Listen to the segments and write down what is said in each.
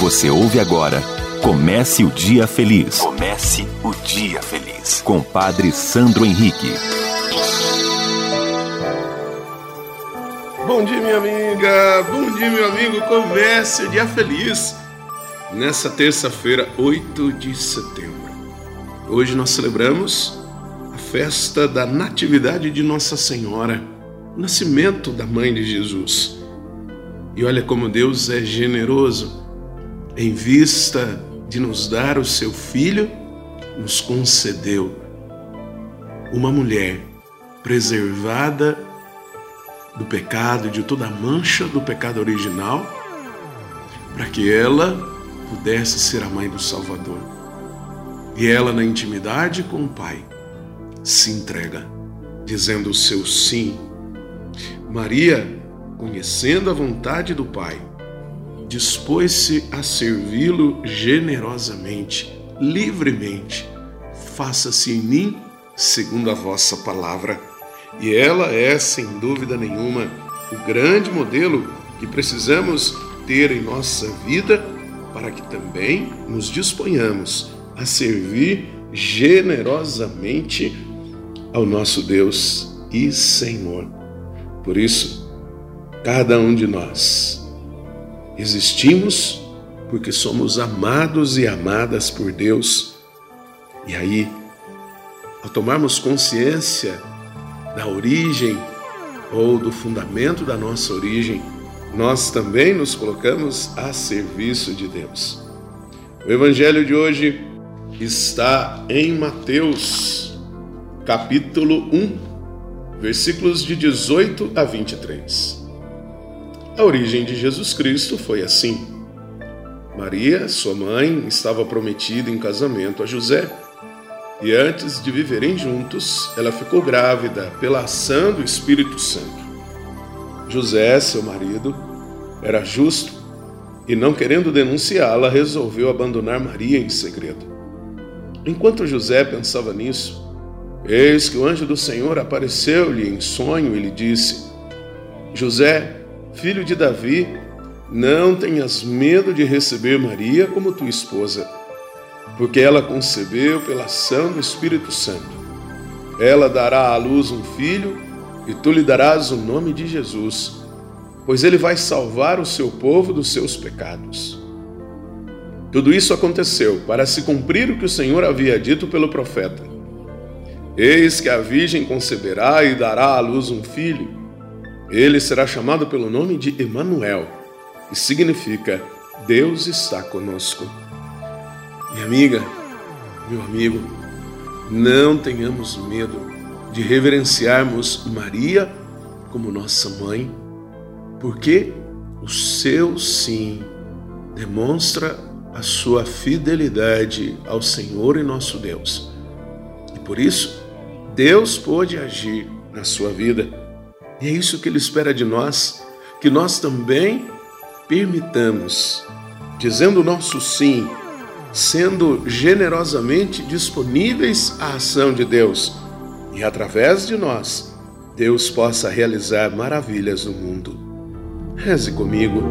Você ouve agora Comece o Dia Feliz. Comece o Dia Feliz. Com Padre Sandro Henrique. Bom dia, minha amiga. Bom dia, meu amigo. Comece o Dia Feliz. Nessa terça-feira, 8 de setembro. Hoje nós celebramos a festa da Natividade de Nossa Senhora, o nascimento da Mãe de Jesus. E olha como Deus é generoso em vista de nos dar o seu filho, nos concedeu uma mulher preservada do pecado, de toda a mancha do pecado original, para que ela pudesse ser a mãe do Salvador. E ela, na intimidade com o Pai, se entrega, dizendo o seu sim. Maria, conhecendo a vontade do Pai, dispôs-se a servi-lo generosamente, livremente. Faça-se em mim segundo a vossa palavra. E ela é, sem dúvida nenhuma, o grande modelo que precisamos ter em nossa vida para que também nos disponhamos a servir generosamente ao nosso Deus e Senhor. Por isso, cada um de nós Existimos porque somos amados e amadas por Deus. E aí, ao tomarmos consciência da origem ou do fundamento da nossa origem, nós também nos colocamos a serviço de Deus. O evangelho de hoje está em Mateus, capítulo 1, versículos de 18 a 23. A origem de Jesus Cristo foi assim. Maria, sua mãe, estava prometida em casamento a José. E antes de viverem juntos, ela ficou grávida pela ação do Espírito Santo. José, seu marido, era justo e, não querendo denunciá-la, resolveu abandonar Maria em segredo. Enquanto José pensava nisso, eis que o anjo do Senhor apareceu-lhe em sonho e lhe disse: José, filho de Davi, não tenhas medo de receber Maria como tua esposa, porque ela concebeu pela ação do Espírito Santo. Ela dará à luz um filho e tu lhe darás o nome de Jesus, pois ele vai salvar o seu povo dos seus pecados. Tudo isso aconteceu para se cumprir o que o Senhor havia dito pelo profeta. Eis que a virgem conceberá e dará à luz um filho ele será chamado pelo nome de Emanuel, que significa Deus está conosco. Minha amiga, meu amigo, não tenhamos medo de reverenciarmos Maria como nossa mãe, porque o seu sim demonstra a sua fidelidade ao Senhor e nosso Deus. E por isso, Deus pôde agir na sua vida e é isso que Ele espera de nós, que nós também permitamos, dizendo o nosso sim, sendo generosamente disponíveis à ação de Deus e através de nós, Deus possa realizar maravilhas no mundo. Reze comigo.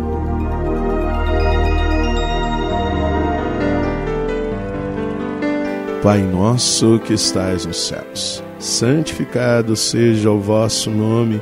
Pai nosso que estais nos céus, santificado seja o vosso nome.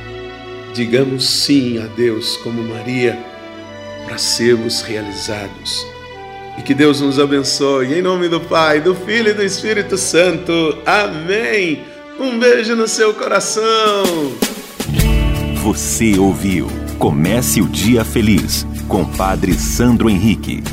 Digamos sim a Deus como Maria para sermos realizados E que Deus nos abençoe. Em nome do Pai, do Filho e do Espírito Santo. Amém. Um beijo no seu coração. Você ouviu Comece o Dia Feliz com Padre Sandro Henrique.